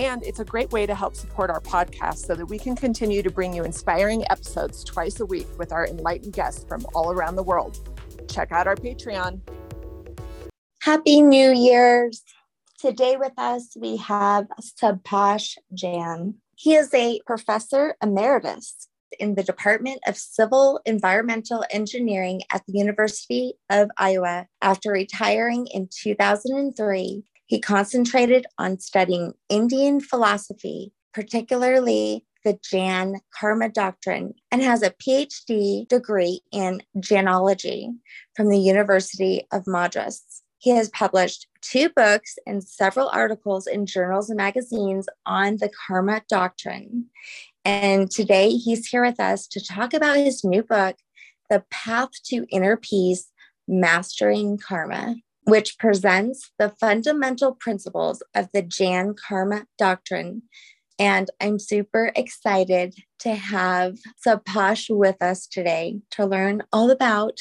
And it's a great way to help support our podcast so that we can continue to bring you inspiring episodes twice a week with our enlightened guests from all around the world. Check out our Patreon. Happy New Year's! Today with us, we have Subhash Jain. He is a professor emeritus in the Department of Civil Environmental Engineering at the University of Iowa. After retiring in 2003, he concentrated on studying Indian philosophy, particularly the Jain Karma doctrine, and has a PhD degree in Jainology from the University of Madras. He has published two books and several articles in journals and magazines on the karma doctrine. And today he's here with us to talk about his new book, The Path to Inner Peace Mastering Karma, which presents the fundamental principles of the Jain Karma doctrine. And I'm super excited to have Subhash with us today to learn all about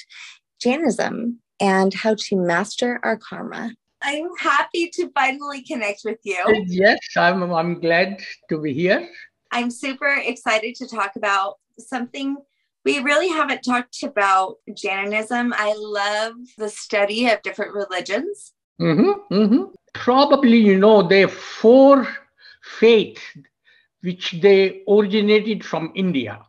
Jainism and how to master our karma. I'm happy to finally connect with you. Uh, yes, I'm, I'm glad to be here. I'm super excited to talk about something we really haven't talked about Jainism. I love the study of different religions. Mm-hmm, mm-hmm. Probably, you know, there are four faiths which they originated from India.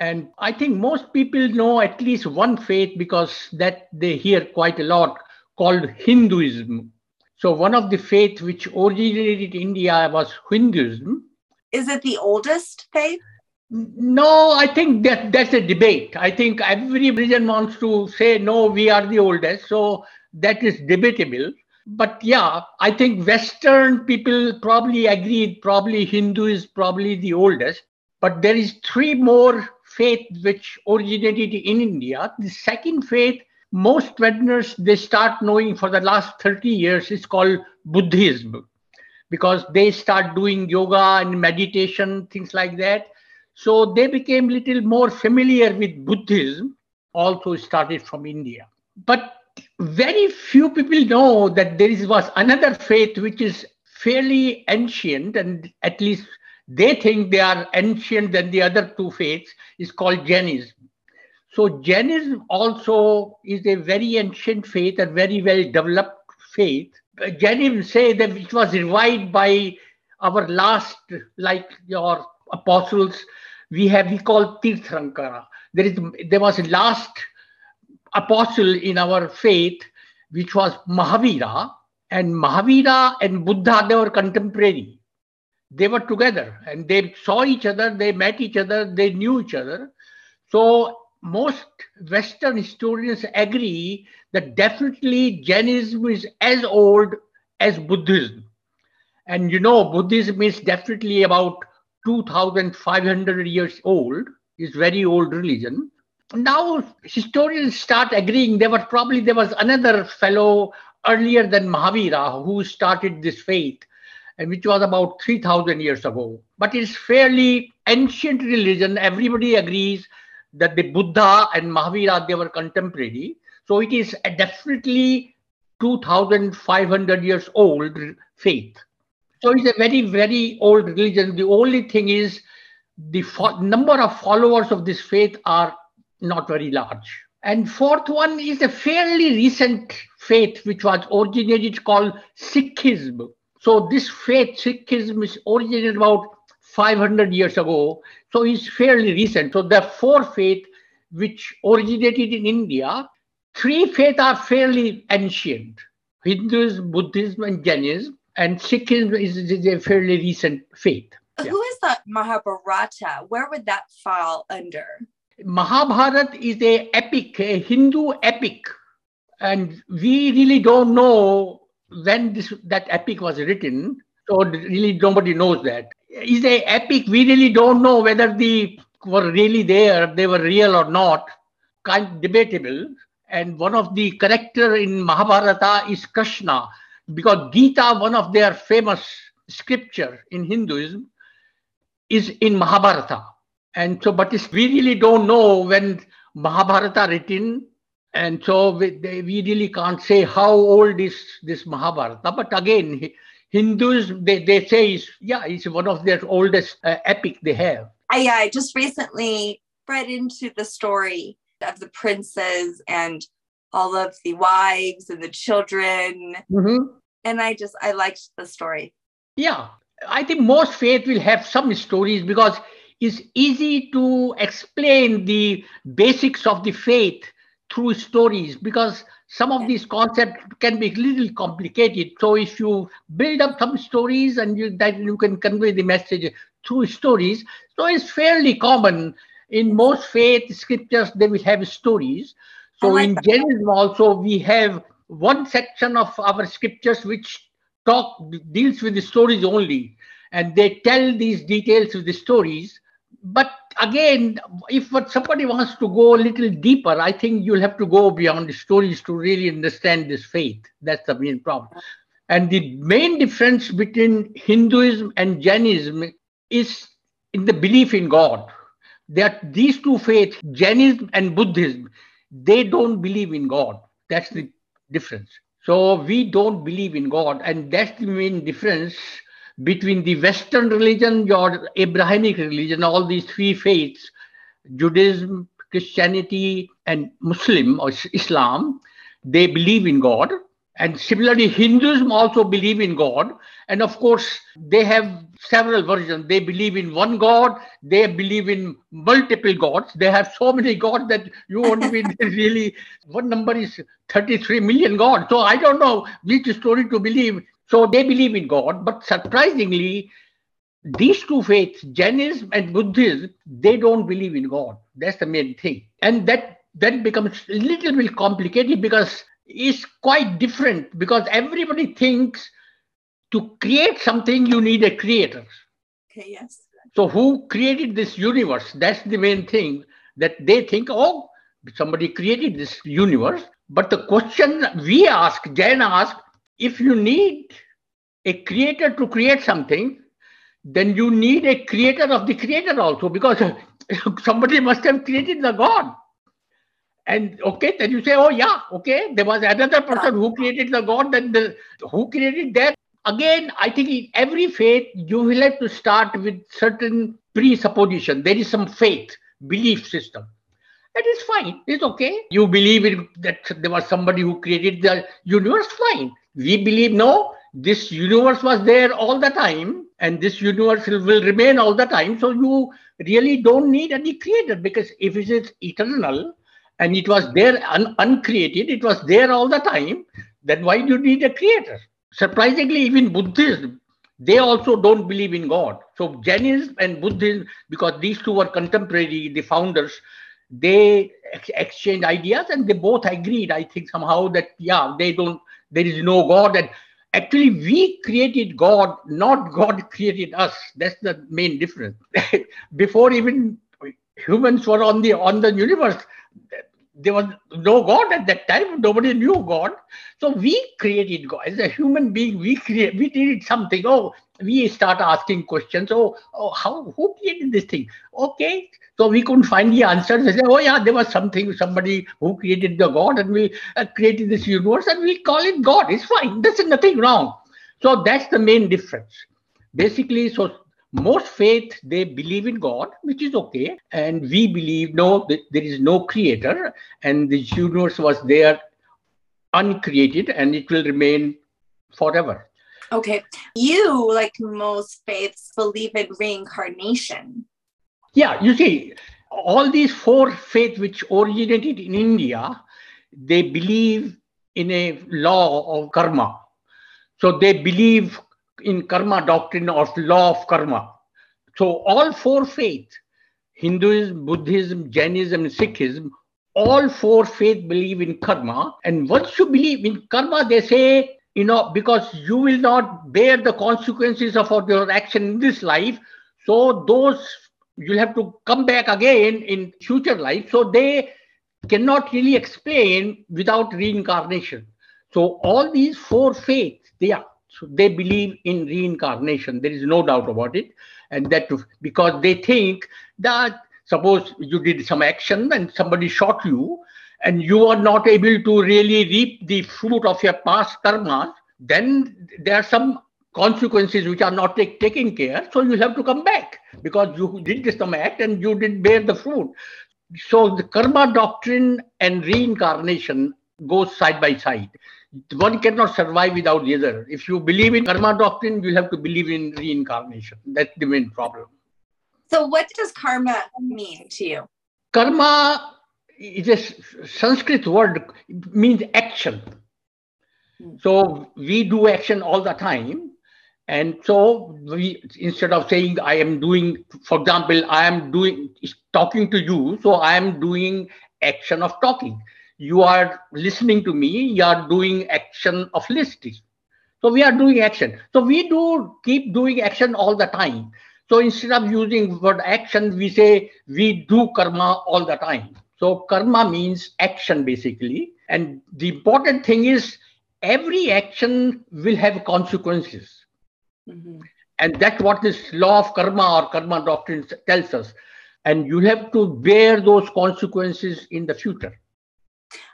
And I think most people know at least one faith because that they hear quite a lot called Hinduism. So one of the faiths which originated in India was Hinduism. Is it the oldest faith? No, I think that that's a debate. I think every religion wants to say no, we are the oldest. So that is debatable. But yeah, I think Western people probably agree. Probably Hindu is probably the oldest. But there is three more faith which originated in India. The second faith, most Westerners, they start knowing for the last 30 years is called Buddhism because they start doing yoga and meditation, things like that. So they became little more familiar with Buddhism, also started from India. But very few people know that there is, was another faith which is fairly ancient and at least they think they are ancient than the other two faiths is called Jainism. So Jainism also is a very ancient faith, a very well developed faith. Jainism say that it was revived by our last, like your apostles, we have we call Tirthankara. There is there was a last apostle in our faith, which was Mahavira, and Mahavira and Buddha they were contemporary they were together and they saw each other, they met each other, they knew each other. So most Western historians agree that definitely Jainism is as old as Buddhism. And you know, Buddhism is definitely about 2,500 years old, is very old religion. Now historians start agreeing there was probably there was another fellow earlier than Mahavira who started this faith and which was about 3000 years ago. But it's fairly ancient religion. Everybody agrees that the buddha and mahavira they were contemporary. So it is definitely 2500 years old faith so it's a very very old religion the only thing is the fo- number of followers of this faith are not very large and fourth one is a fairly recent faith which was originated called sikhism so this faith, Sikhism, is originated about 500 years ago. So it's fairly recent. So there are four faiths which originated in India. Three faiths are fairly ancient. Hinduism, Buddhism, and Jainism. And Sikhism is, a fairly recent faith. Yeah. Who is the Mahabharata? Where would that fall under? Mahabharata is a epic, a Hindu epic. And we really don't know when this that epic was written, so really nobody knows that. Is a epic? We really don't know whether the were really there, they were real or not, kind of debatable. And one of the character in Mahabharata is Krishna, because Gita, one of their famous scripture in Hinduism, is in Mahabharata. And so, but we really don't know when Mahabharata written, and so we, we really can't say how old is this Mahabharata. But again, Hindus they, they say is yeah, it's one of their oldest uh, epic they have. I, I just recently read into the story of the princes and all of the wives and the children, mm-hmm. and I just I liked the story. Yeah, I think most faith will have some stories because it's easy to explain the basics of the faith through stories because some of these concepts can be a little complicated. So if you build up some stories and you, that you can convey the message through stories, so it's fairly common in most faith scriptures. They will have stories. So in. Jainism also we have one section of our scriptures which talk deals with the stories only, and they tell these details of the stories but again, if what somebody wants to go a little deeper, I think you'll have to go beyond the stories to really understand this faith. That's the main problem. And the main difference between Hinduism and Jainism is in the belief in God. That these two faiths, Jainism and Buddhism, they don't believe in God. That's the difference. So we don't believe in God, and that's the main difference between the Western religion, your Abrahamic religion, all these three faiths, Judaism, Christianity, and Muslim or Islam, they believe in God. And similarly, Hinduism also believe in God. And of course, they have several versions. They believe in one God, they believe in multiple gods. They have so many gods that you won't be really, one number is 33 million gods. So I don't know which story to believe. So they believe in God, but surprisingly, these two faiths, Jainism and Buddhism, they don't believe in God. That's the main thing. And that then becomes a little bit complicated because it's quite different because everybody thinks to create something you need a creator. Okay, yes. So who created this universe? That's the main thing that they think, oh, somebody created this universe. But the question we ask, Jain ask, if you need a creator to create something, then you need a creator of the creator also because somebody must have created the God. And okay, then you say, oh yeah, okay, there was another person who created the God, then the, who created that? Again, I think in every faith, you will have to start with certain presupposition. There is some faith, belief system. That is fine. It's okay. You believe in that there was somebody who created the universe, fine. We believe no, this universe was there all the time and this universe will remain all the time. So you really don't need any creator because if it is eternal and it was there un- uncreated, it was there all the time, then why do you need a creator? Surprisingly, even Buddhism, they also don't believe in God. So Jainism and Buddhism, because these two were contemporary, the founders, they ex- exchanged ideas and they both agreed, I think, somehow that, yeah, they don't, there is no God. And actually we created god not god created us that's the main difference before even humans were on the on the universe there was no god at that time nobody knew god so we created god as a human being we create we did something oh we start asking questions oh, oh how who created this thing okay so we couldn't find the answers. They say, oh yeah, there was something, somebody who created the God and we uh, created this universe and we call it God. It's fine. There's nothing wrong. So that's the main difference. Basically, so most faith they believe in God, which is okay, and we believe no, there is no creator, and the universe was there uncreated, and it will remain forever. Okay, you like most faiths believe in reincarnation. Yeah, you see, all these four faiths which originated in India, they believe in a law of karma. So they believe in karma doctrine of law of karma. So all four faiths, Hinduism, Buddhism, Jainism, Sikhism, all four faiths believe in karma. And once you believe in karma, they say, you know, because you will not bear the consequences of your action in this life. So those you'll have to come back again in future life. So they cannot really explain without reincarnation. So all these four faiths, they are so they believe in reincarnation. There is no doubt about it, and that because they think that suppose you did some action and somebody shot you, and you are not able to really reap the fruit of your past karma, then there are some consequences which are not take, taken care. So you have to come back because you did some act and you did bear the fruit. So the karma doctrine and reincarnation goes side by side. One cannot survive without the other. If you believe in karma doctrine, you have to believe in reincarnation. That's the main problem. So, what does karma mean to you? Karma is a Sanskrit word, means action. Hmm. So, we do action all the time. And so, we instead of saying I am doing, for example, I am doing talking to you, so I am doing action of talking you are listening to me, you are doing action of listening. So we are doing action. So we do keep doing action all the time. So instead of using word action, we say we do karma all the time. So karma means action basically. And the important thing is every action will have consequences. Mm-hmm. And that's what this law of karma or karma doctrine tells us. And you have to bear those consequences in the future.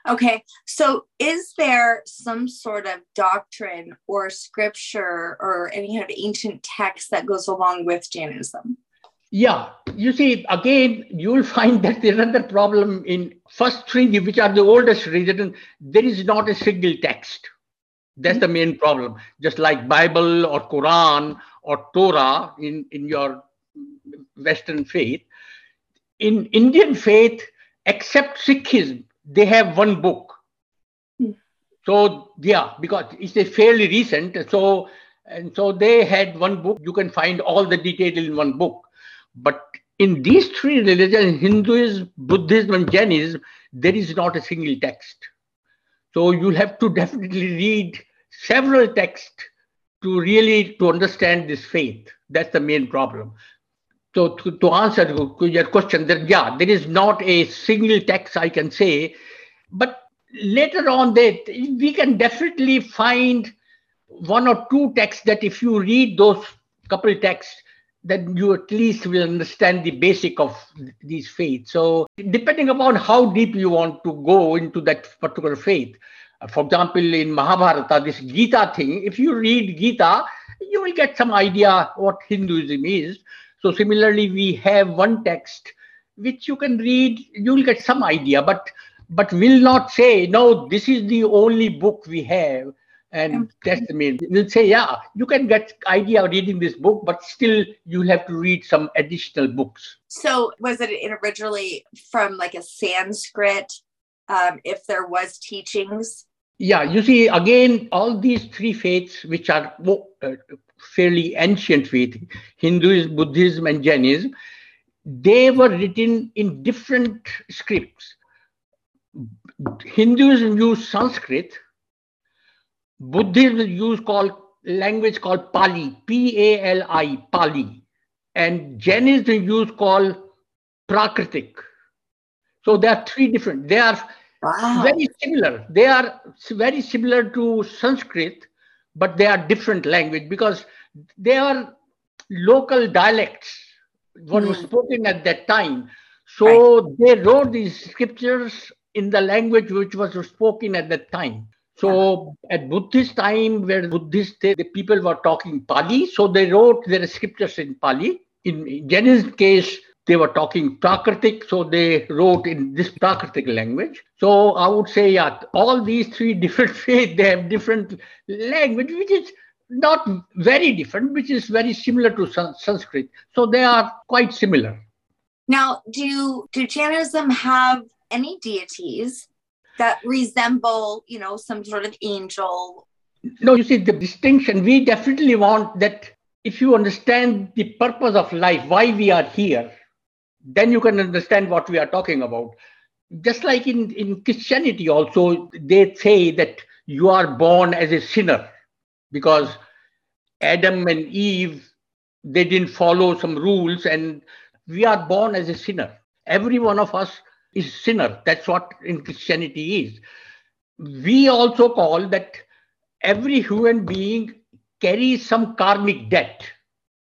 Okay, so is there some sort of doctrine or scripture or any kind of ancient text that goes along with Jainism? Yeah, you see, again, you will find that there's another problem in first three, which are the oldest religion, there is not a single text. That's the main problem. Just like Bible or Quran or Torah in, in your Western faith. In Indian faith, except Sikhism, they have one book. Hmm. So yeah, because it's a fairly recent. So and so they had one book. You can find all the detail in one book. But in these three religions, Hinduism, Buddhism, and Jainism, there is not a single text. So you'll have to definitely read several texts to really to understand this faith. That's the main problem. So to, to answer your question, there, yeah, there is not a single text I can say, but later on that we can definitely find one or two texts that if you read those couple texts, then you at least will understand the basic of these faiths. So depending upon how deep you want to go into that particular faith, for example, in Mahabharata, this Gita thing, if you read Gita, you will get some idea what Hinduism is. So similarly, we have one text which you can read, you will get some idea, but but will not say no. This is the only book we have, and that's the main. We'll say yeah, you can get idea of reading this book, but still you'll have to read some additional books. So was it originally from like a Sanskrit? Um, if there was teachings yeah you see again all these three faiths which are uh, fairly ancient faith hinduism buddhism and jainism they were written in different scripts hinduism use sanskrit buddhism use called language called pali p-a-l-i pali and jainism use called prakritic so there are three different they are wow. very similar they are very similar to sanskrit but they are different language because they are local dialects what mm. was hmm. spoken at that time. So right. they wrote these scriptures in the language which was spoken at that time. So at Buddhist time, where Buddhist the people were talking Pali, so they wrote their scriptures in Pali. In Jainism case, they were talking Prakritic, so they wrote in this Prakritic language. So I would say, yeah, all these three different faiths, they have different language, which is not very different, which is very similar to Sanskrit. So they are quite similar. Now, do do Jainism have any deities that resemble, you know, some sort of angel? No, you see the distinction. We definitely want that. If you understand the purpose of life, why we are here, then you can understand what we are talking about. Just like in, in Christianity, also, they say that you are born as a sinner because Adam and Eve, they didn't follow some rules and we are born as a sinner. Every one of us is sinner. That's what in Christianity is. We also call that every human being carries some karmic debt.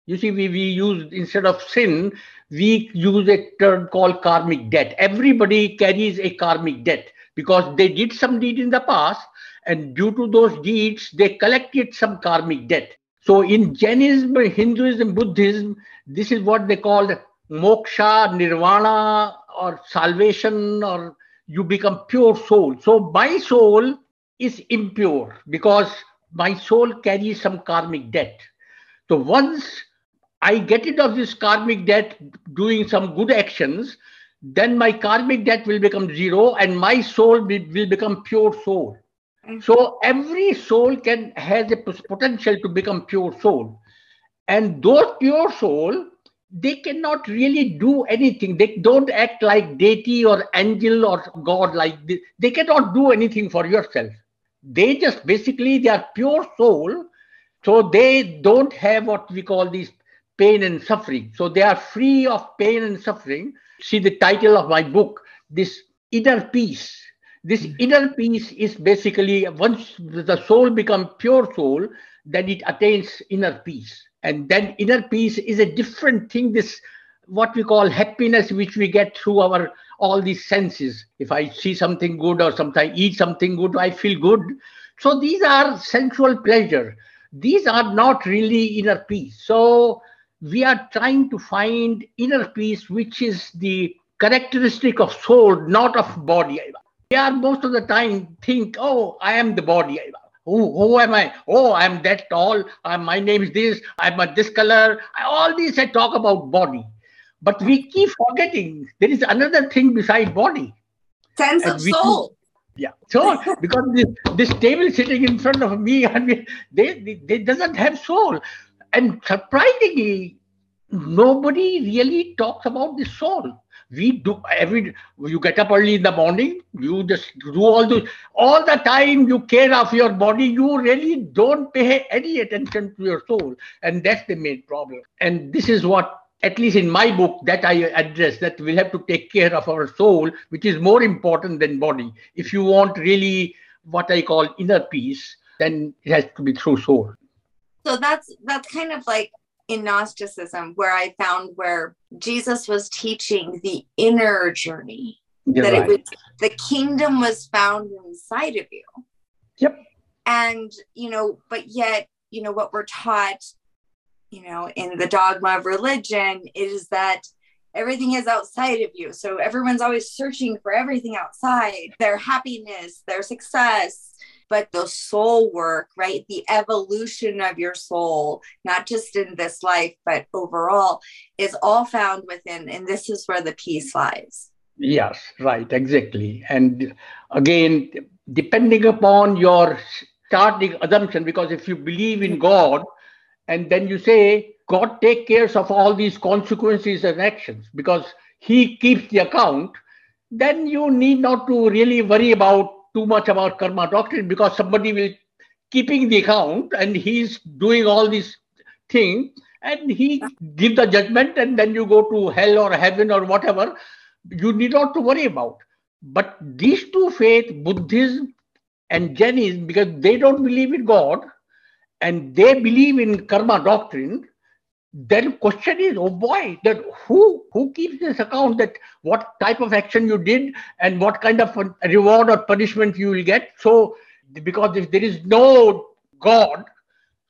You see, we, we use instead of sin, we use a term called karmic debt. Everybody carries a karmic debt because they did some deed in the past, and due to those deeds, they collected some karmic debt. So in Jainism, Hinduism, Buddhism, this is what they call moksha, nirvana, or salvation, or you become pure soul. So my soul is impure because my soul carries some karmic debt. So once I get rid of this karmic debt doing some good actions, then my karmic debt will become zero and my soul will, will become pure soul. Mm-hmm. So every soul can has a potential to become pure soul. And those pure soul, they cannot really do anything. They don't act like deity or angel or God like this. They cannot do anything for yourself. They just basically they are pure soul. So they don't have what we call these pain and suffering. So they are free of pain and suffering. See the title of my book, this inner peace. This mm-hmm. inner peace is basically once the soul becomes pure soul, then it attains inner peace. And then inner peace is a different thing. This what we call happiness, which we get through our all these senses. If I see something good or sometimes eat something good, I feel good. So these are sensual pleasure. These are not really inner peace. So we are trying to find inner peace, which is the characteristic of soul, not of body. We are most of the time think, oh, I am the body. Who, who am I? Oh, I'm that tall. My name is this. I'm a this color. All these I talk about body. But we keep forgetting there is another thing beside body. Sense and of soul. yeah. So because this, this table sitting in front of me and we, they, they, they doesn't have soul and surprisingly, nobody really talks about the soul. We do every you get up early in the morning, you just do all the all the time you care of your body, you really don't pay any attention to your soul. And that's the main problem. And this is what at least in my book that i address that we have to take care of our soul which is more important than body if you want really what i call inner peace then it has to be through soul so that's that's kind of like in Gnosticism where I found where Jesus was teaching the inner journey. You're that right. it was the kingdom was found inside of you. Yep. And you know, but yet, you know, what we're taught, you know, in the dogma of religion is that everything is outside of you. So everyone's always searching for everything outside, their happiness, their success, but the soul work, right? The evolution of your soul, not just in this life, but overall, is all found within. And this is where the peace lies. Yes, right, exactly. And again, depending upon your starting assumption, because if you believe in God and then you say, God take care of all these consequences and actions because he keeps the account, then you need not to really worry about too much about karma doctrine because somebody will keeping the account and he's doing all these things and he give the judgment and then you go to hell or heaven or whatever you need not to worry about. But these two faith buddhism and jainism because they don't believe in god and they believe in karma doctrine then question is oh boy that who who keeps this account that what type of action you did and what kind of reward or punishment you will get? So because if there is no god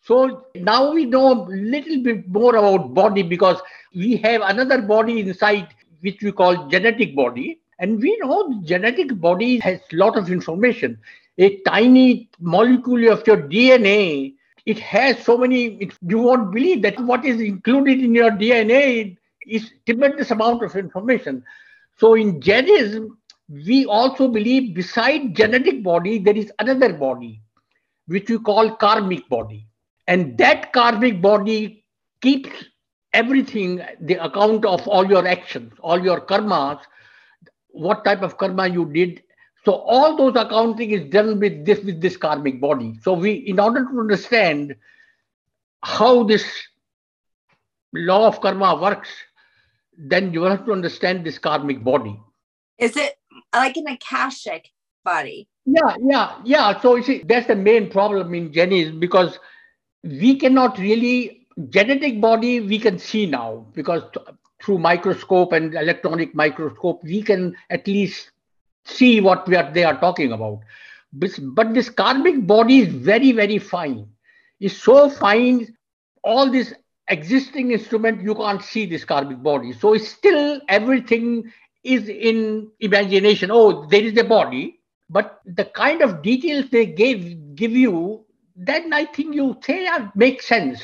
so now we know a little bit more about body because we have another body inside which we call genetic body. And we know genetic body has lot of information. A tiny molecule of your dna it has so many it, you won't believe that what is included in your dna is tremendous amount of information. So in jainism we also believe beside genetic body there is another body which we call karmic body. And that karmic body keeps everything the account of all your actions all your karmas. What type of karma you did so all those accounting is done with this with this karmic body. So we, in order to understand how this law of karma works, then you have to understand this karmic body. Is it like an akashic body? Yeah, yeah, yeah. So you see, that's the main problem in Jainism is because we cannot really genetic body we can see now because through microscope and electronic microscope we can at least see what we are they are talking about. But, this karmic body is very very fine. It's so fine. All this existing instrument you can't see this karmic body. So it's still everything is in imagination. Oh, there is a body but the kind of details they gave give you then i think you say makes sense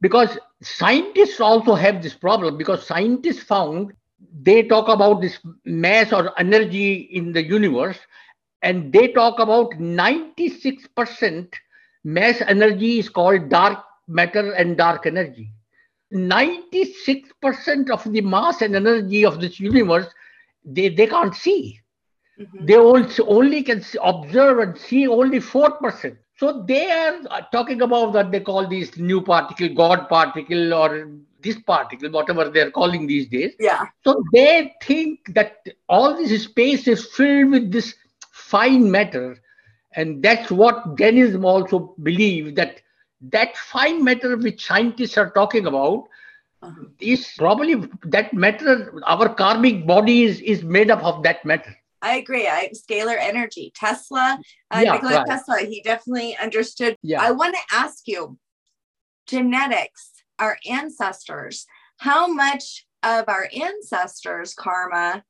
because scientists also have this problem because scientists found they talk about this mass or energy in the universe and they talk about 96% mass energy is called dark matter and dark energy 96% of the mass and energy of this universe they, they can't see Mm-hmm. They also only can observe and see only 4%. So they are uh, talking about what they call these new particle, God particle, or this particle, whatever they're calling these days. Yeah. So they think that all this space is filled with this fine matter. And that's what Jainism also believes that that fine matter which scientists are talking about uh-huh. is probably that matter, our karmic body is, is made up of that matter. I agree. I scalar energy. Tesla, uh, yeah, Nikola right. Tesla, he definitely understood. Yeah. I want to ask you, genetics, our ancestors, how much of our ancestors' karma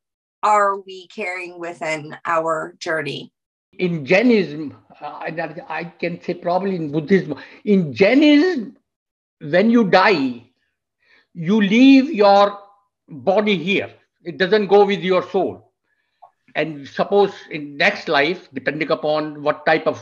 are we carrying within our journey? In Jainism, I, I can say probably in Buddhism, in Jainism, when you die, you leave your body here. It doesn't go with your soul and suppose in next life depending upon what type of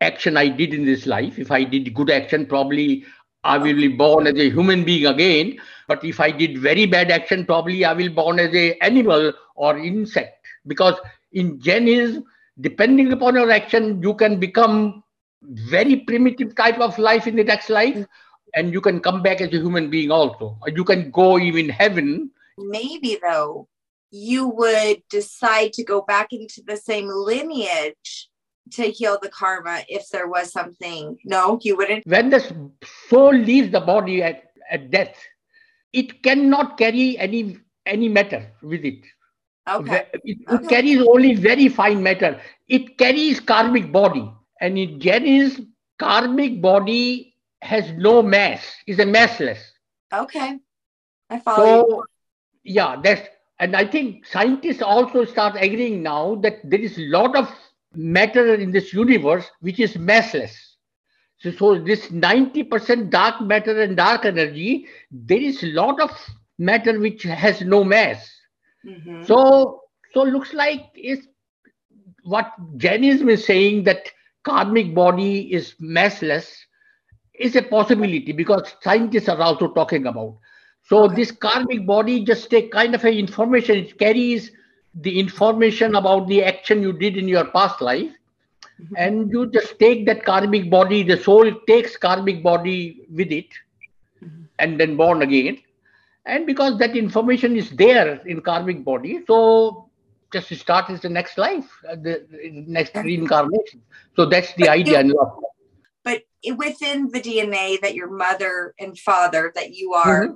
action i did in this life if i did good action probably i will be born as a human being again but if i did very bad action probably i will born as a animal or insect. Because in jainism depending upon your action you can become very primitive type of life in the next life and you can come back as a human being also. Or you can go even heaven. Maybe though you would decide to go back into the same lineage to heal the karma if there was something. No, you wouldn't. When the soul leaves the body at, at death, it cannot carry any any matter with it. Okay. It, okay. carries only very fine matter. It carries karmic body. And it carries karmic body has no mass, is a massless. Okay. I follow so, you. Yeah, that's and I think scientists also start agreeing now that there is a lot of matter in this universe which is massless. So, so this 90% dark matter and dark energy, there is a lot of matter which has no mass. Mm-hmm. So, so looks like is what Jainism is saying that karmic body is massless is a possibility because scientists are also talking about. So okay. this karmic body just take kind of a information. It carries the information about the action you did in your past life. Mm-hmm. And you just take that karmic body, the soul takes karmic body with it mm-hmm. and then born again. And because that information is there in karmic body, so just start is the next life, uh, the, next reincarnation. So that's the idea. but within the DNA that your mother and father that you are, mm-hmm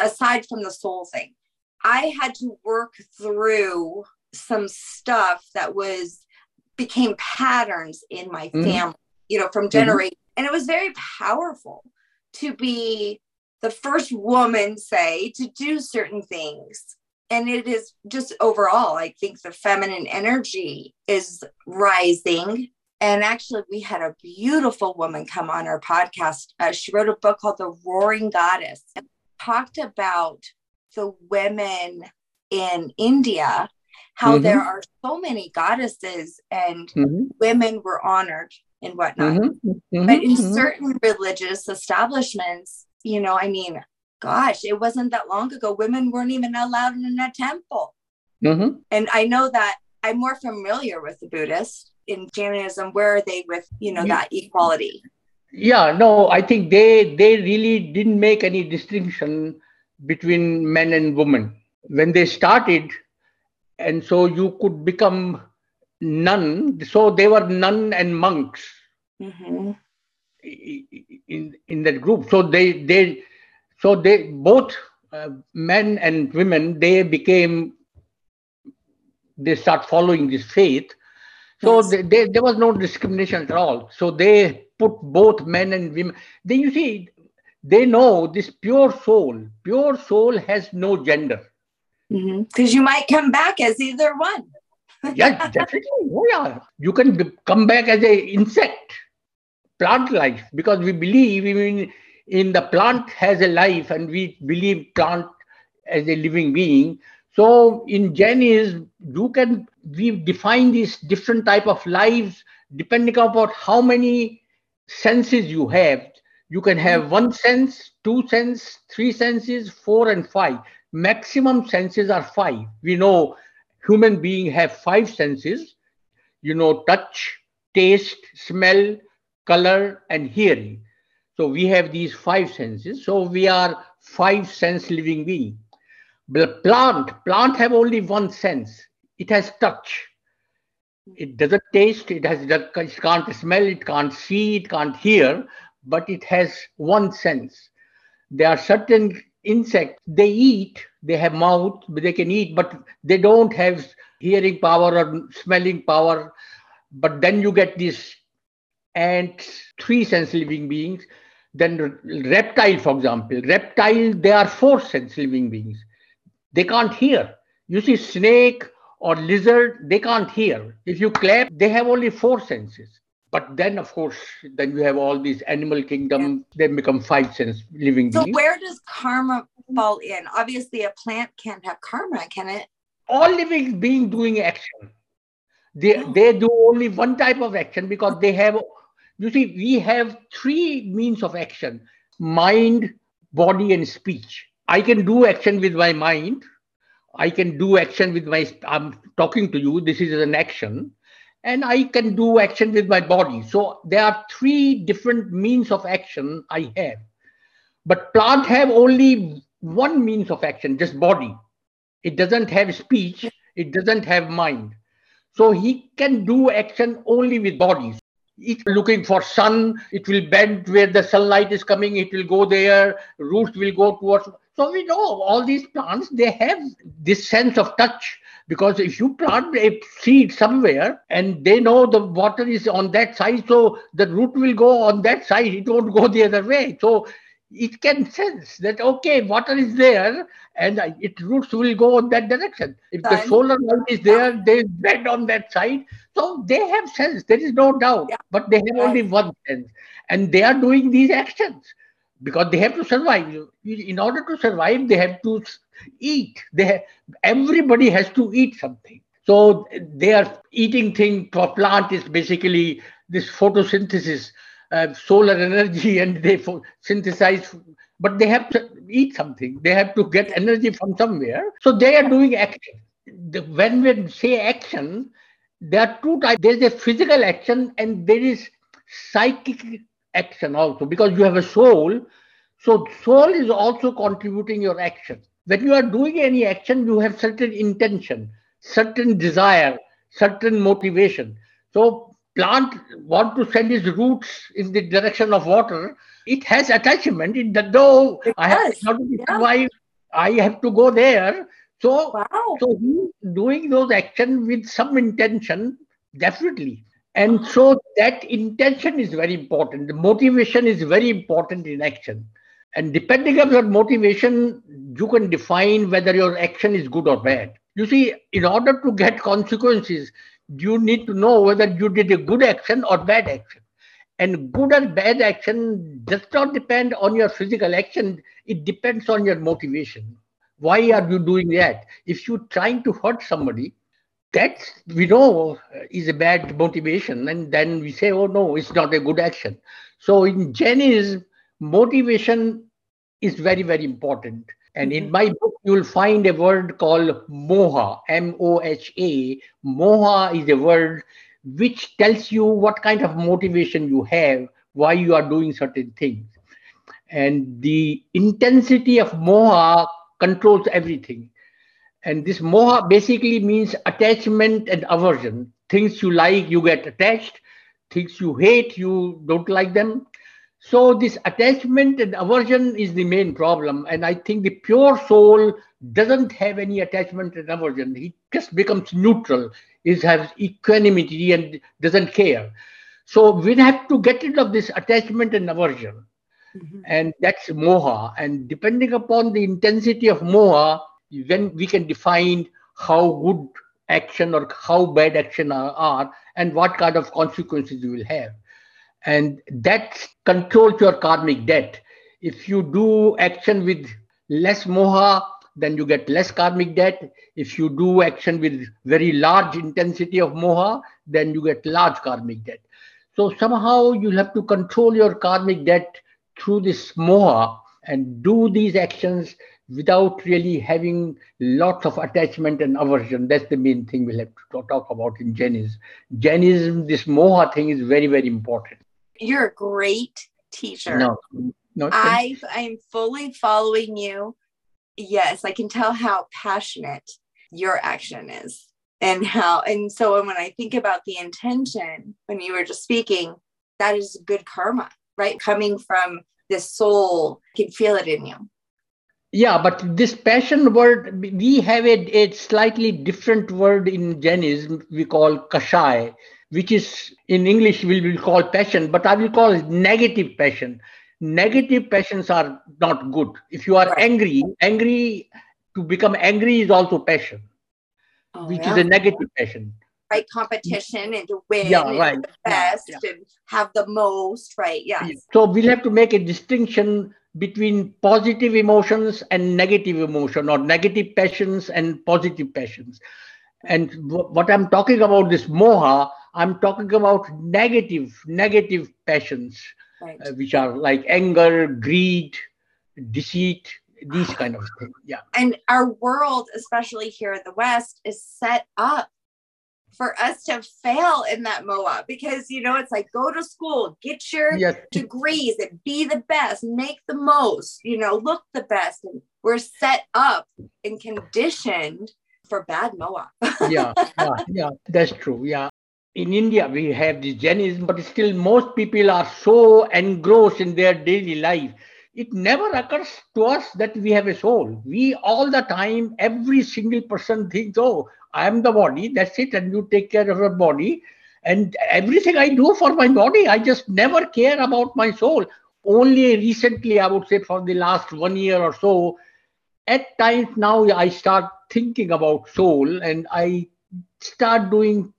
aside from the soul thing, I had to work through some stuff that was became patterns in my mm-hmm. family, you know, from generation. Mm-hmm. And it was very powerful to be the first woman, say, to do certain things. And it is just overall, I think the feminine energy is rising. And actually, we had a beautiful woman come on our podcast. Uh, she wrote a book called The Roaring Goddess and talked about the women in India, how mm-hmm. there are so many goddesses and mm-hmm. women were honored and whatnot. Mm-hmm. mm-hmm. But in mm-hmm. certain religious establishments, you know, I mean, gosh, it wasn't that long ago, women weren't even allowed in a temple. Mm-hmm. And I know that I'm more familiar with the Buddhists in Jainism. Where are they with, you know, that equality? yeah no i think they they really didn't make any distinction between men and women. When they started and so you could become nun so they were nun and monks mm-hmm. in in that group. So they they so they both uh, men and women they became they start following this faith. So yes. they, they, there was no discrimination at all. So they put both men and women. Then you see they know this pure soul. Pure soul has no gender. Because mm-hmm. you might come back as either one. Yeah definitely. Oh yeah. You can be, come back as a insect plant life because we believe in in the plant has a life and we believe plant as a living being. So in Jainism, you can we define these different type of lives depending upon how many senses you have. You can have mm-hmm. one sense, two sense, three senses, four and five. Maximum senses are five. We know human being have five senses. You know, touch, taste, smell, color, and hearing. So we have these five senses. So we are five sense living being. But plant, plant have only one sense. It has touch. It doesn't taste. It has it can't smell. It can't see. It can't hear. But it has one sense. There are certain insects. They eat. They have mouth. They can eat, but they don't have hearing power or smelling power. But then you get these ants, three sense living beings. Then reptile, for example, reptile, they are four sense living beings. They can't hear. You see, snake or lizard, they can't hear. If you clap, they have only four senses. But then, of course, then you have all these animal kingdom, yeah. they become five sense living so beings. where does karma fall in? Obviously, a plant can't have karma, can it? All living being doing action. They, oh. they do only one type of action because they have, you see, we have three means of action mind, body, and speech. I can do action with my mind. I can do action with my, I'm talking to you, this is an action. And I can do action with my body. So there are three different means of action I have. But plant have only one means of action, just body. It doesn't have speech, it doesn't have mind. So he can do action only with bodies. It's looking for sun, it will bend where the sunlight is coming, it will go there, roots will go towards. So we know all these plants, they have this sense of touch because if you plant a seed somewhere and they know the water is on that side, so the root will go on that side, it won't go the other way. So it can sense that okay water is there and its roots will go in that direction. If the solar light is there they bend on that side. So they have sense there is no doubt. Yeah. but they have only one sense and they are doing these actions because they have to survive. In order to survive they have to eat. They have, everybody has to eat something. So they are eating thing for plant is basically this photosynthesis uh, solar energy and they synthesize but they have to eat something. They have to get energy from somewhere. So they are doing action. The, when we say action there are two types there's a physical action and there is psychic action also because you have a soul so soul is also contributing your action when you are doing any action you have certain intention certain desire certain motivation so plant want to send its roots in the direction of water, it has attachment. It does know I have to yeah. survive. I have to go there. So, wow. so he's doing those action with some intention, definitely. And so that intention is very important. The motivation is very important in action. And depending on your motivation, you can define whether your action is good or bad. You see, in order to get consequences, you need to know whether you did a good action or bad action. And good or bad action does not depend on your physical action, it depends on your motivation. Why are you doing that? If you're trying to hurt somebody, that we know is a bad motivation, and then we say, oh no, it's not a good action. So in Jainism, motivation is very, very important. And in mm-hmm. my book, you'll find a word called moha, M O H A. Moha is a word which tells you what kind of motivation you have, why you are doing certain things. And the intensity of moha controls everything. And this moha basically means attachment and aversion. Things you like, you get attached. Things you hate, you don't like them. So, this attachment and aversion is the main problem. And I think the pure soul doesn't have any attachment and aversion. He just becomes neutral, he has equanimity and doesn't care. So, we have to get rid of this attachment and aversion. Mm-hmm. And that's moha. And depending upon the intensity of moha, then we can define how good action or how bad action are, are and what kind of consequences you will have. And that controls your karmic debt. If you do action with less moha, then you get less karmic debt. If you do action with very large intensity of moha, then you get large karmic debt. So somehow you'll have to control your karmic debt through this moha and do these actions without really having lots of attachment and aversion. That's the main thing we'll have to talk about in Jainism. Jainism, this moha thing is very, very important. You're a great teacher. No, no. I I'm fully following you. Yes, I can tell how passionate your action is and how and so when I think about the intention when you were just speaking, that is good karma, right? Coming from this soul, I can feel it in you yeah, but this passion word, we have a, a slightly different word in Jainism we call kashai, which is in English we will call passion, but I will call it negative passion. Negative passions are not good. If you are right. angry, angry to become angry is also passion, oh, which yeah. is a negative passion. Right, competition and to win yeah, right. the best yeah, and have the most, right? Yes. So we'll have to make a distinction between positive emotions and negative emotion or negative passions and positive passions and w- what i'm talking about this moha i'm talking about negative negative passions right. uh, which are like anger greed deceit these kind of things yeah and our world especially here in the west is set up for us to fail in that moha because you know it's like go to school get your yes. degrees and be the best make the most you know look the best and we're set up and conditioned for bad moha. yeah yeah yeah that's true yeah in India, we have this Jainism, but still most people are so engrossed in their daily life. It never occurs to us that we have a soul. We all the time, every single person thinks, oh, I am the body, that's it, and you take care of your body. And everything I do for my body, I just never care about my soul. Only recently, I would say for the last one year or so, at times now I start thinking about soul and I start doing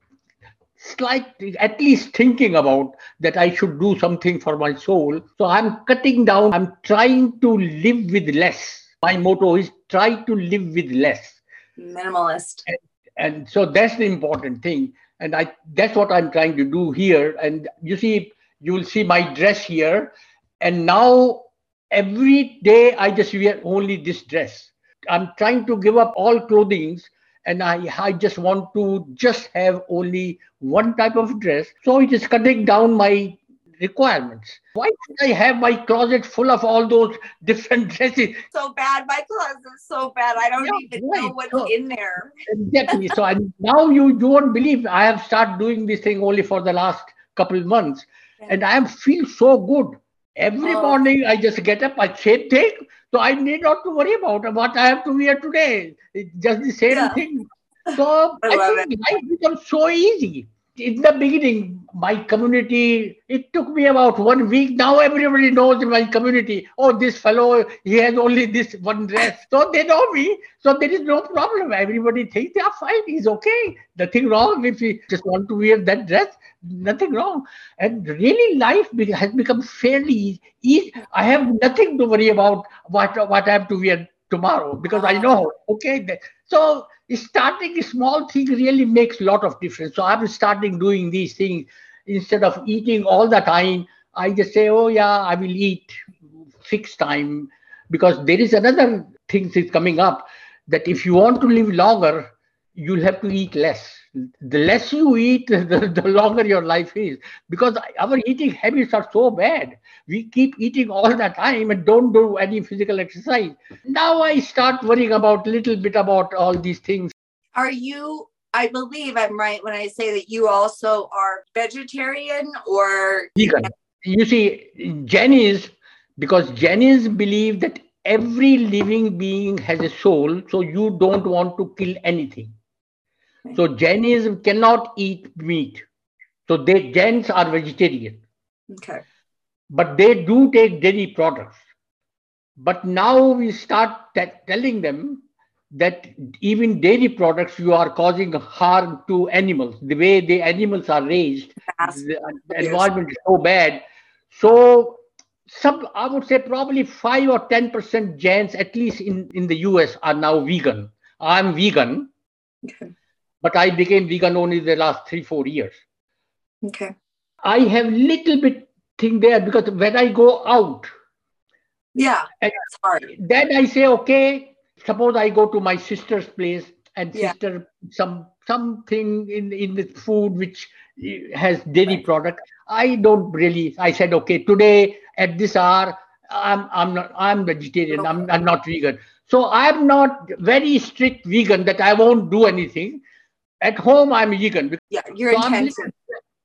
slightly, at least thinking about that I should do something for my soul. So I'm cutting down, I'm trying to live with less. My motto is try to live with less. Minimalist. And and so that's the important thing. And i that's what i'm trying to do here. And you see you will see my dress here. And now every day i just wear only this dress. I'm trying to give up all clothings. And I, I just want to just have only one type of dress. So it is cutting down my requirements. Why should I have my closet full of all those different dresses? So bad. My closet is so bad. I don't yeah, even right. know what's so, in there. exactly. so I, now you, you won't believe I have started doing this thing only for the last couple of months. Yeah. And I feel so good. Every oh. morning I just get up, I same thing. So I need not to worry about what I have to wear today. It's just the same yeah. thing. So I, I think it. life becomes so easy in the beginning, my community, it took me about one week. Now everybody knows in my community, oh, this fellow, he has only this one dress. So they know me. So there is no problem. Everybody thinks they are fine. He's okay. Nothing wrong if he just want to wear that dress. Nothing wrong. And really, life has become fairly easy. I have nothing to worry about what, what I have to wear tomorrow because I ah. know, okay. So starting a small thing really makes a lot of difference. So I'm starting doing these things instead of eating all the time. I just say, oh yeah, I will eat fixed time because there is another thing that's coming up that if you want to live longer, you'll have to eat less. The less you eat, the, the longer your life is. Because our eating habits are so bad. We keep eating all the time and don't do any physical exercise. Now I start worrying about a little bit about all these things. Are you I believe I'm right when I say that you also are vegetarian or vegan. You see, Jainis, because Jainis believe that every living being has a soul, so you don't want to kill anything. So Jainism cannot eat meat. So they Jains are vegetarian. Okay. But they do take dairy products. But now we start t- telling them that even dairy products you are causing harm to animals. The way the animals are raised, the, the environment is so bad. So some I would say probably five or ten percent Jains, at least in, in the US, are now vegan. I'm vegan. Okay but I became vegan only the last three, four years. Okay. I have little bit thing there because when I go out, yeah, it's hard. Then I say, okay, suppose I go to my sister's place and yeah. sister some something in in the food which has dairy right. product. I don't really. I said, okay, today at this hour, I'm I'm not I'm vegetarian. I'm I'm not vegan. So I'm not very strict vegan that I won't do anything at home i'm vegan yeah you're so intense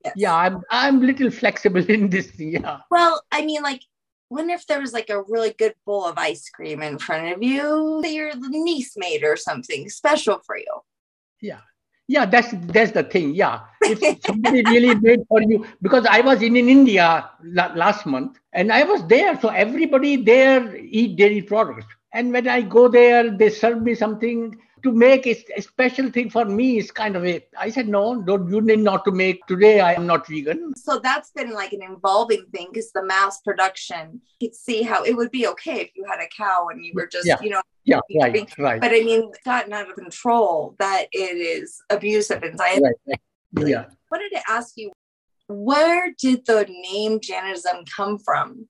yes. yeah i'm i'm little flexible in this yeah. Well i mean like wonder if there was like a really good bowl of ice cream in front of you that your niece made or something special for you. Yeah. Yeah that's that's the thing yeah. If somebody really made for you because i was in, in india la- last month and i was there so everybody there eat dairy products. And when i go there they serve me something to make a, a, special thing for me is kind of a i said no don't you need not to make today i am not vegan. So that's been like an involving thing because the mass production you could see how it would be okay if you had a cow and you were just yeah. you know yeah right right. But i mean gotten out of control that it is abusive and right, right. yeah. I wanted to ask you where did the name jainism come from?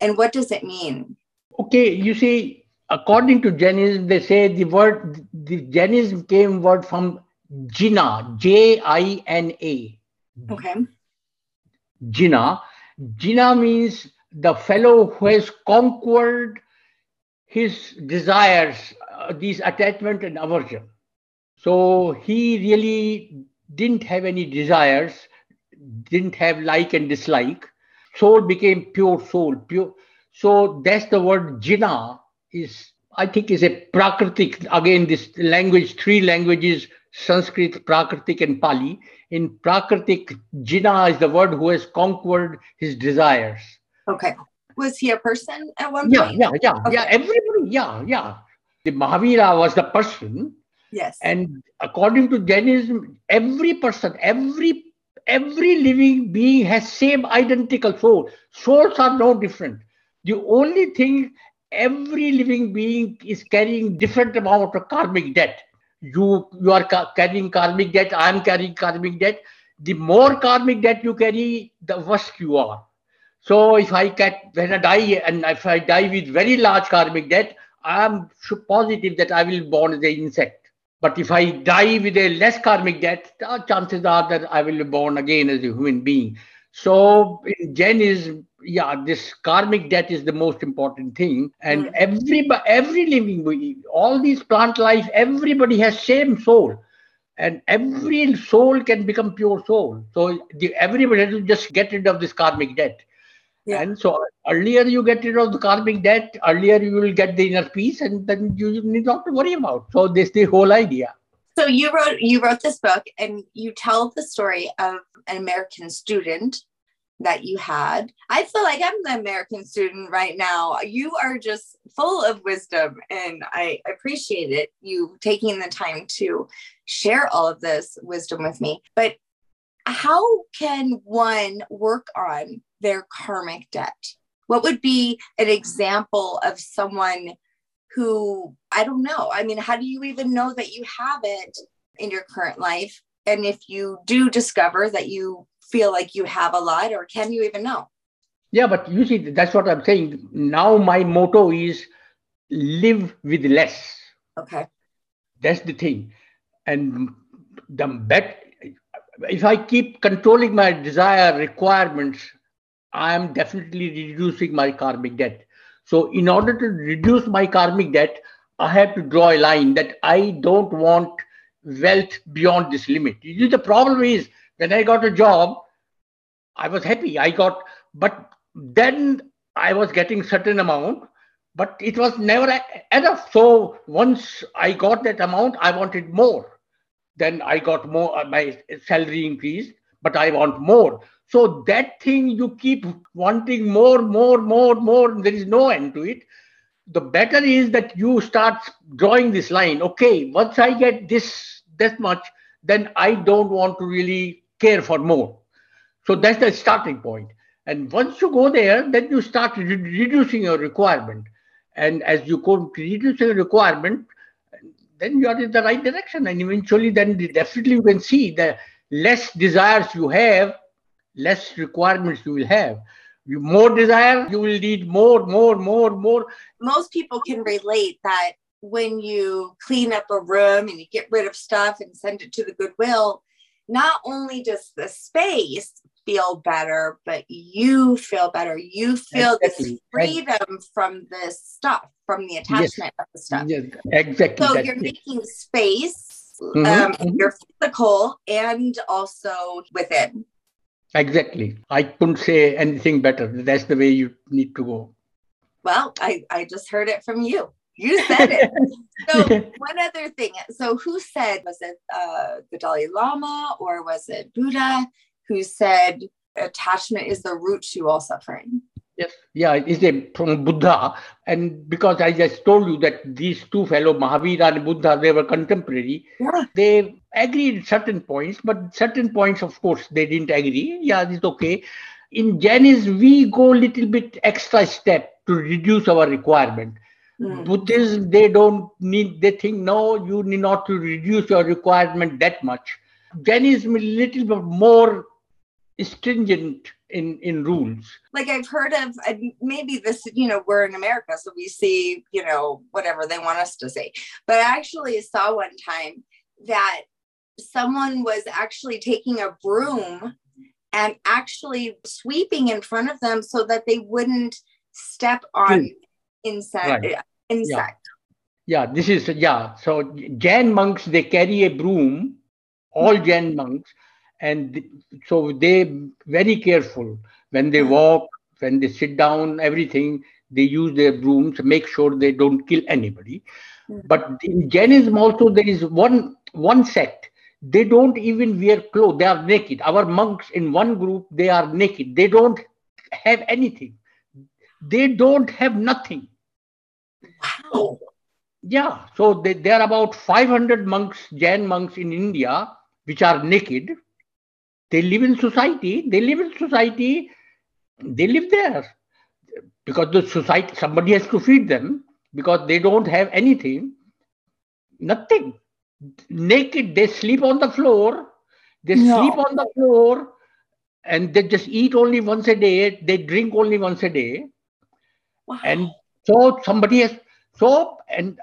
And what does it mean? Okay you see according to Jainism, they say the word the Jainism came word from Jina, J I N A. Okay. Jina. Jina means the fellow who has conquered his desires, uh, these attachment and aversion. So he really didn't have any desires, didn't have like and dislike. Soul became pure soul, pure. So that's the word jina is I think is a Prakritic, again, this language, three languages, Sanskrit, Prakritic, and Pali. In Prakritic, Jina is the word who has conquered his desires. Okay. Was he a person at one yeah, point? Yeah, yeah, okay. yeah. Everybody, yeah, yeah. The Mahavira was the person. Yes. And according to Jainism, every person, every every living being has same identical soul. Souls are no different. The only thing every living being is carrying different amount of karmic debt. You you are ca- carrying karmic debt i am carrying karmic debt. The more karmic debt you carry the worse you are. So if i get when i die and if i die with very large karmic debt i am positive that i will born as an insect. But if i die with a less karmic debt chances are that i will be born again as a human being. So in Jainism, yeah, this karmic debt is the most important thing. And mm. every every living, all these plant life, everybody has same soul, and every soul can become pure soul. So the, everybody has to just get rid of this karmic debt. Yeah. And so earlier you get rid of the karmic debt, earlier you will get the inner peace, and then you need not to worry about. So this the whole idea. So you wrote you wrote this book, and you tell the story of an American student that you had. I feel like I'm the American student right now. You are just full of wisdom, and I appreciate it. You taking the time to share all of this wisdom with me. But how can one work on their karmic debt? What would be an example of someone who, I don't know, I mean, how do you even know that you have it in your current life? And if you do discover that you feel like you have a lot, or can you even know? Yeah, but you see, that's what I'm saying. Now my motto is live with less. Okay. That's the thing. And the bet, if I keep controlling my desire requirements, I am definitely reducing my karmic debt. So, in order to reduce my karmic debt, I have to draw a line that I don't want wealth beyond this limit. you see, The problem is when I got a job, I was happy. I got, but then I was getting certain amount, but it was never enough. So once I got that amount, I wanted more. Then I got more, uh, my salary increased, but I want more. So that thing you keep wanting more, more, more, more. There is no end to it. The better is that you start drawing this line. Okay, once I get this that much, then I don't want to really care for more. So that's the starting point. And once you go there, then you start re- reducing your requirement. And as you go reducing your requirement, then you are in the right direction. And eventually, then definitely you can see the less desires you have, less requirements you will have. You more desire, you will need more, more, more, more. Most people can relate that when you clean up a room and you get rid of stuff and send it to the Goodwill, not only does the space feel better, but you feel better. You feel exactly. this freedom from this stuff, from the attachment yes. of the stuff. Yes, exactly. So you're making space, mm-hmm. Um, mm-hmm. you're physical and also within. Exactly. I couldn't say anything better. That's the way you need to go. Well, I, I just heard it from you. You said it. so one other thing. So who said was it uh, the Dalai Lama or was it Buddha who said attachment is the root to all suffering? Yes, yeah, it is a, from Buddha. And because I just told you that these two fellow, Mahavira and Buddha, they were contemporary. Yeah. They agreed certain points, but certain points, of course, they didn't agree. Yeah, it's okay. In Jainism, we go a little bit extra step to reduce our requirement. Mm. Buddhism, they don't need, they think, no, you need not to reduce your requirement that much. Jainism is a little bit more stringent in in rules like i've heard of maybe this you know we're in america so we see you know whatever they want us to say but i actually saw one time that someone was actually taking a broom and actually sweeping in front of them so that they wouldn't step on insect right. Insect. Yeah. yeah this is yeah so jain monks they carry a broom all jain monks and so they very careful. When they walk when they sit down everything they use their brooms make sure they don't kill anybody. Mm-hmm. but in jainism also there is one one sect they don't even wear clothes they are naked. Our monks in one group they are naked. They don't have anything. They don't have nothing wow yeah so they, there are about 500 monks jain monks in india which are naked they live in society. They live in society. They live there because the society somebody has to feed them because they don't have anything. Nothing. Naked. They sleep on the floor. They no. sleep on the floor and they just eat only once a day. They drink only once a day. Wow. And so somebody has so and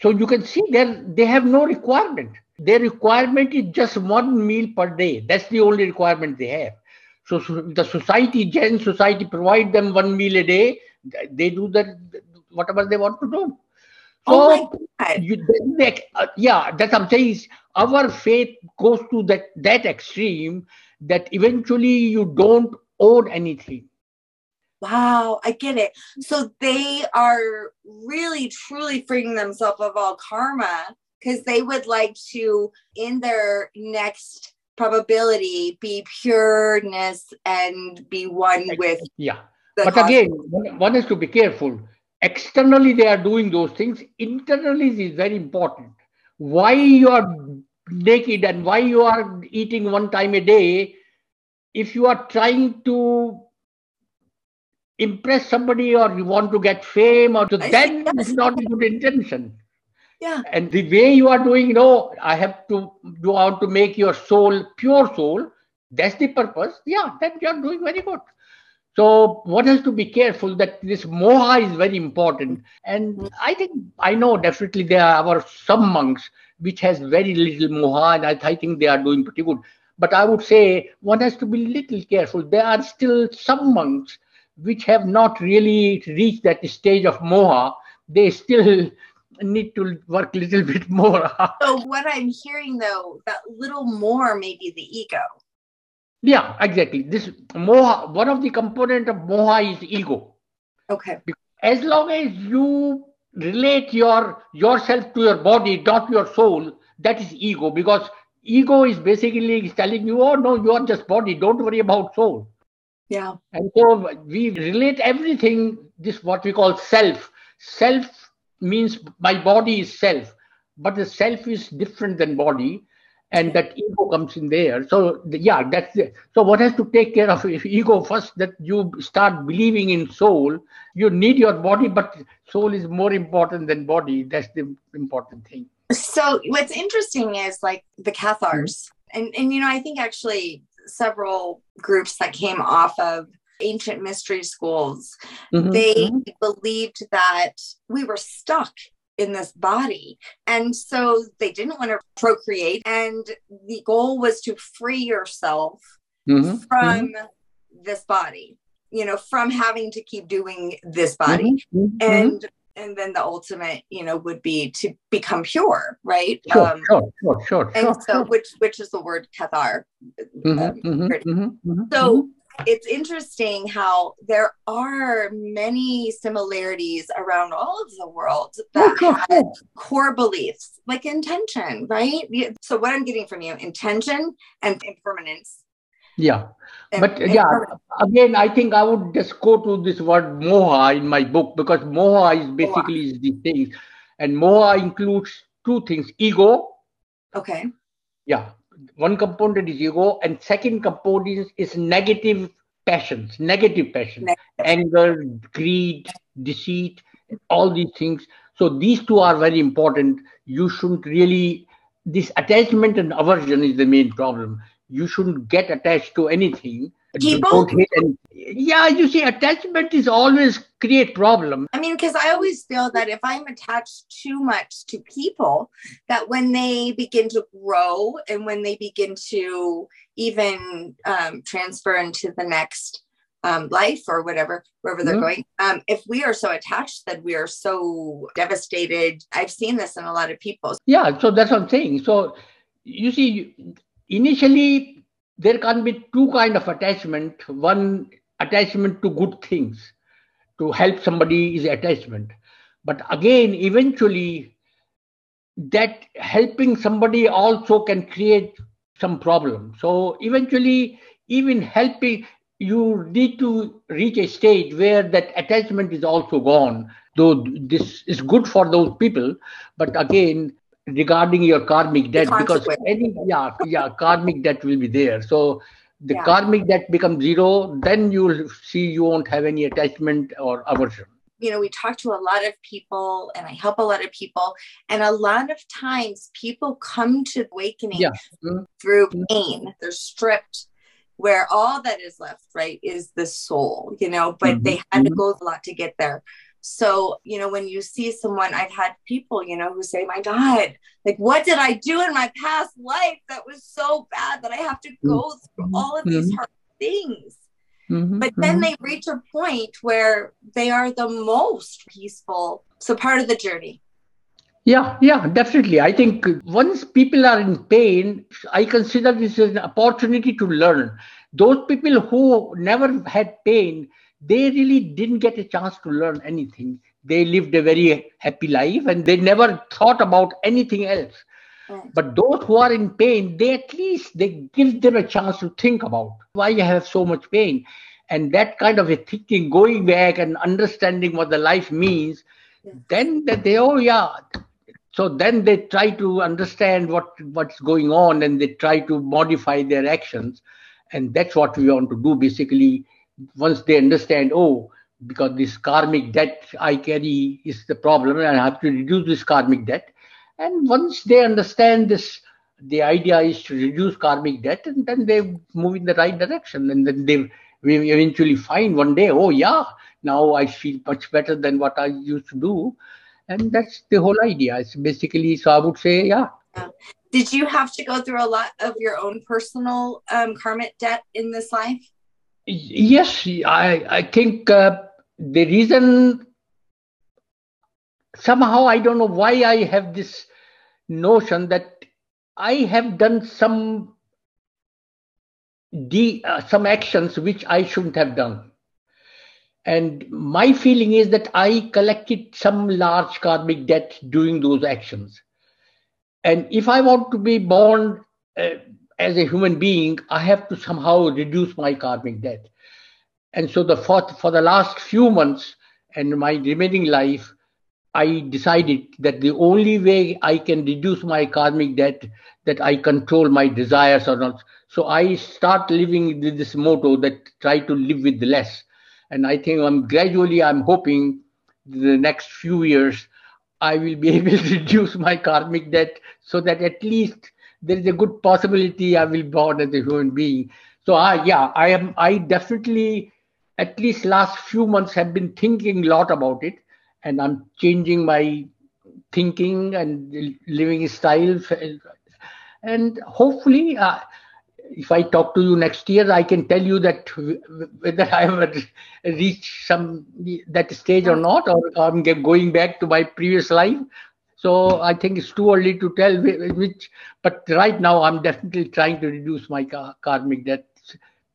so you can see they they have no requirement their requirement is just one meal per day. That's the only requirement they have. So, so the society, Jain society, provide them one meal a day. They do that whatever they want to do. So, oh you, they, uh, yeah, that's what I'm saying. Is our faith goes to that that extreme that eventually you don't own anything. Wow, I get it. Mm-hmm. So they are really truly freeing themselves of all karma because they would like to, in their next probability, be pureness and be one with. Yeah. But again, one has to be careful. Externally, they are doing those things. Internally, is very important. Why you are naked and why you are eating one time a day, if you are trying to impress somebody or you want to get fame or to, then it's not a good intention. Yeah. And the way you are doing, you know, I have to, you want to make your soul pure soul. That's the purpose. Yeah, then you are doing very good. So what has to be careful that this moha is very important. And I think I know definitely there are some monks which has very little moha, and I, I think they are doing pretty good. But I would say one has to be little careful. There are still some monks which have not really reached that stage of moha. They still need to work a little bit more. so what I'm hearing though, that little more may be the ego. Yeah, exactly. This moha, one of the component of moha is ego. Okay. As long as you relate your yourself to your body, not your soul, that is ego. Because ego is basically telling you, oh no, you are just body. Don't worry about soul. Yeah. And so we relate everything, this what we call self. Self means my body is self, but the self is different than body, and that ego comes in there. So yeah, that's it. So what has to take care of ego first? That you start believing in soul. You need your body, but soul is more important than body. That's the important thing. So what's interesting is like the Cathars, and and you know I think actually several groups that came off of ancient mystery schools, mm-hmm. they believed that we were stuck in this body. And so they didn't want to procreate. And the goal was to free yourself mm-hmm. from mm-hmm. this body, you know, from having to keep doing this body. Mm-hmm. mm-hmm. And and then the ultimate, you know, would be to become pure, right? Sure, um, sure, sure, sure, And sure, so, sure. which which is the word Cathar. Mm-hmm, um, so it's interesting how there are many similarities around all of the world that have core beliefs like intention right so what i'm getting from you intention and impermanence yeah. But and yeah again i think i would just go to this word moha in my book because moha is basically moha. these things. And moha includes two things ego. Okay. Yeah. One component is ego and second component is, is negative passions negative passions. Negative. anger greed deceit all these things. So these two are very important. You shouldn't really this attachment and aversion is the main problem you shouldn't get attached to anything. People? yeah you see attachment is always create problem. I mean because i always feel that if i'm attached too much to people that when they begin to grow and when they begin to even um, transfer into the next um, life or whatever wherever they're mm-hmm. going um, if we are so attached that we are so devastated i've seen this in a lot of people. Yeah so that's what i'm saying. So you see initially there can be two kind of attachment. One attachment to good things to help somebody is attachment. But again eventually that helping somebody also can create some problem. So eventually even helping you need to reach a stage where that attachment is also gone though this is good for those people. But again regarding your karmic debt because any yeah yeah karmic debt will be there so the yeah. karmic debt becomes zero then you'll see you won't have any attachment or aversion you know we talk to a lot of people and i help a lot of people and a lot of times people come to awakening yeah. mm-hmm. through pain they're stripped where all that is left right is the soul you know but mm-hmm. they had to mm-hmm. go a lot to get there so, you know, when you see someone, I've had people, you know, who say, My God, like, what did I do in my past life that was so bad that I have to go through mm-hmm. all of these mm-hmm. hard things? Mm-hmm. But then they reach a point where they are the most peaceful. So, part of the journey. Yeah, yeah, definitely. I think once people are in pain, I consider this as an opportunity to learn. Those people who never had pain, they really didn't get a chance to learn anything. They lived a very happy life and they never thought about anything else. But those who are in pain, they at least they give them a chance to think about why you have so much pain. And that kind of a thinking, going back and understanding what the life means, then that they, oh yeah. So then they try to understand what, what's going on and they try to modify their actions. And that's what we want to do basically once they understand, oh, because this karmic debt I carry is the problem, and I have to reduce this karmic debt. And once they understand this, the idea is to reduce karmic debt, and then they move in the right direction. And then they we eventually find one day, oh yeah, now I feel much better than what I used to do. And that's the whole idea. It's basically so I would say, yeah, Did you have to go through a lot of your own personal um, karmic debt in this life? Yes, I, I think uh, the reason somehow I don't know why I have this notion that I have done some de- uh, some actions which I shouldn't have done. And my feeling is that I collected some large karmic debt doing those actions. And if I want to be born uh, as a human being, I have to somehow reduce my karmic debt. And so the for, for the last few months and my remaining life, I decided that the only way I can reduce my karmic debt that I control my desires or not. So I start living with this motto that try to live with less. And I think I'm gradually I'm hoping the next few years I will be able to reduce my karmic debt so that at least there is a good possibility I will born as a human being. So I yeah, I am I definitely at least last few months have been thinking a lot about it and I'm changing my thinking and living style. And hopefully, uh, if I talk to you next year, I can tell you that whether I have reached some that stage or not, or I'm going back to my previous life. So I think it's too early to tell which. But right now, I'm definitely trying to reduce my karmic debt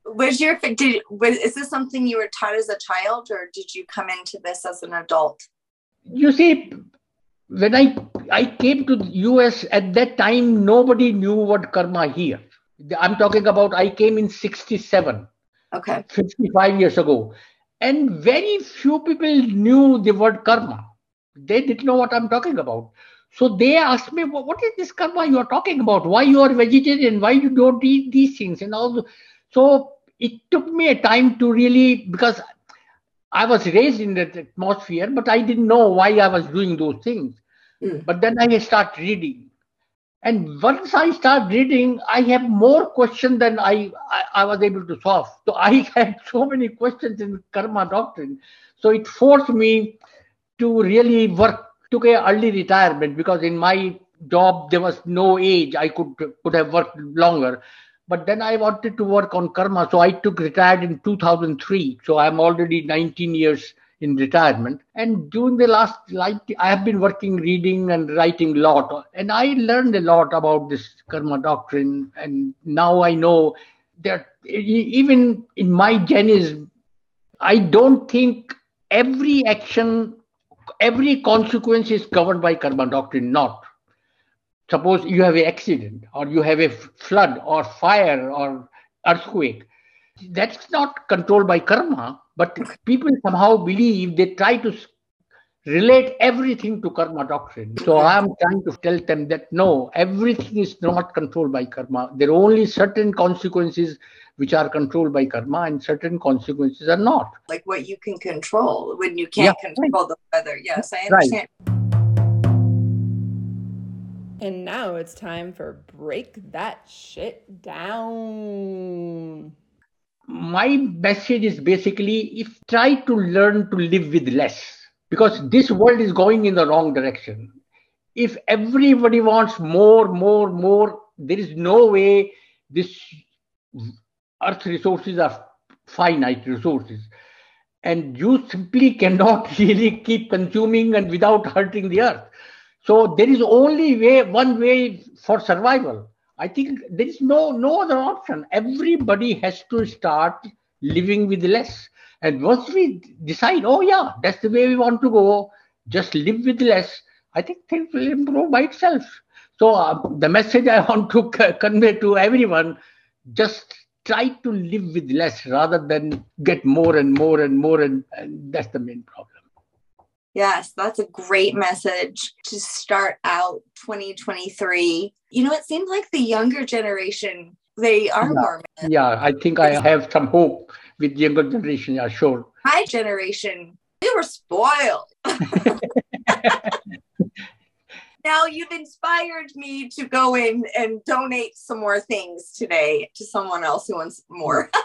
was your did was is this something you were taught as a child or did you come into this as an adult you see, when I I came to the US at that time, nobody knew what karma here. I'm talking about I came in 67. Okay. 55 years ago. And very few people knew the word karma. They didn't know what I'm talking about. So they asked me, what is this karma you are talking about? Why you are vegetarian? Why you don't eat these things? And all. So it took me a time to really, because I was raised in that atmosphere, but I didn't know why I was doing those things. Mm. But then I start reading. And once I start reading, I have more questions than I, I, I, was able to solve. So I had so many questions in karma doctrine. So it forced me to really work, took a early retirement because in my job there was no age. I could could have worked longer. But then I wanted to work on karma. So I took retired in 2003. So I'm already 19 years in retirement. And during the last, like, I have been working, reading, and writing a lot. And I learned a lot about this karma doctrine. And now I know that even in my Jainism, I don't think every action, every consequence is covered by karma doctrine. Not suppose you have an accident or you have a flood or fire or earthquake that's not controlled by karma but people somehow believe they try to relate everything to karma doctrine so i am trying to tell them that no everything is not controlled by karma there are only certain consequences which are controlled by karma and certain consequences are not like what you can control when you can't yeah. control the weather yes i understand right. And now it's time for Break That Shit Down. My message is basically if try to learn to live with less because this world is going in the wrong direction. If everybody wants more, more, more, there is no way this earth resources are finite resources. And you simply cannot really keep consuming and without hurting the earth. So there is only way one way for survival. I think there is no no other option. Everybody has to start living with less. And once we decide, oh yeah, that's the way we want to go, just live with less. I think things will improve by itself. So uh, the message I want to convey to everyone: just try to live with less rather than get more and more and more, and, and that's the main problem. Yes, that's a great message to start out 2023. You know, it seems like the younger generation, they are yeah. more. Yeah, I think I have some hope with younger generation. Yeah, sure. My generation, they were spoiled. now you've inspired me to go in and donate some more things today to someone else who wants more.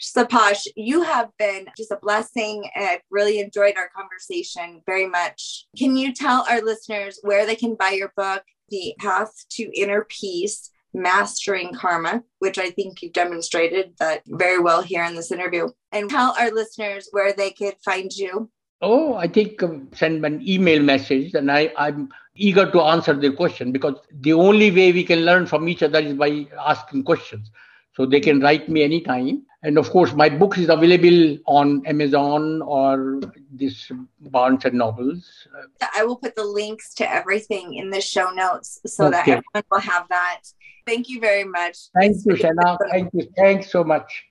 Subhash, you have been just a blessing. And I've really enjoyed our conversation very much. Can you tell our listeners where they can buy your book, The Path to Inner Peace Mastering Karma, which I think you've demonstrated that very well here in this interview. And tell our listeners where they could find you. Oh, I think um, send an email message and I, I'm eager to answer their question because the only way we can learn from each other is by asking questions. So they can write me anytime. And of course, my book is available on Amazon or this Barnes and Nobles. I will put the links to everything in the show notes so okay. that everyone will have that. Thank you very much. Thank you, Shanna. Thank you. Thanks so much.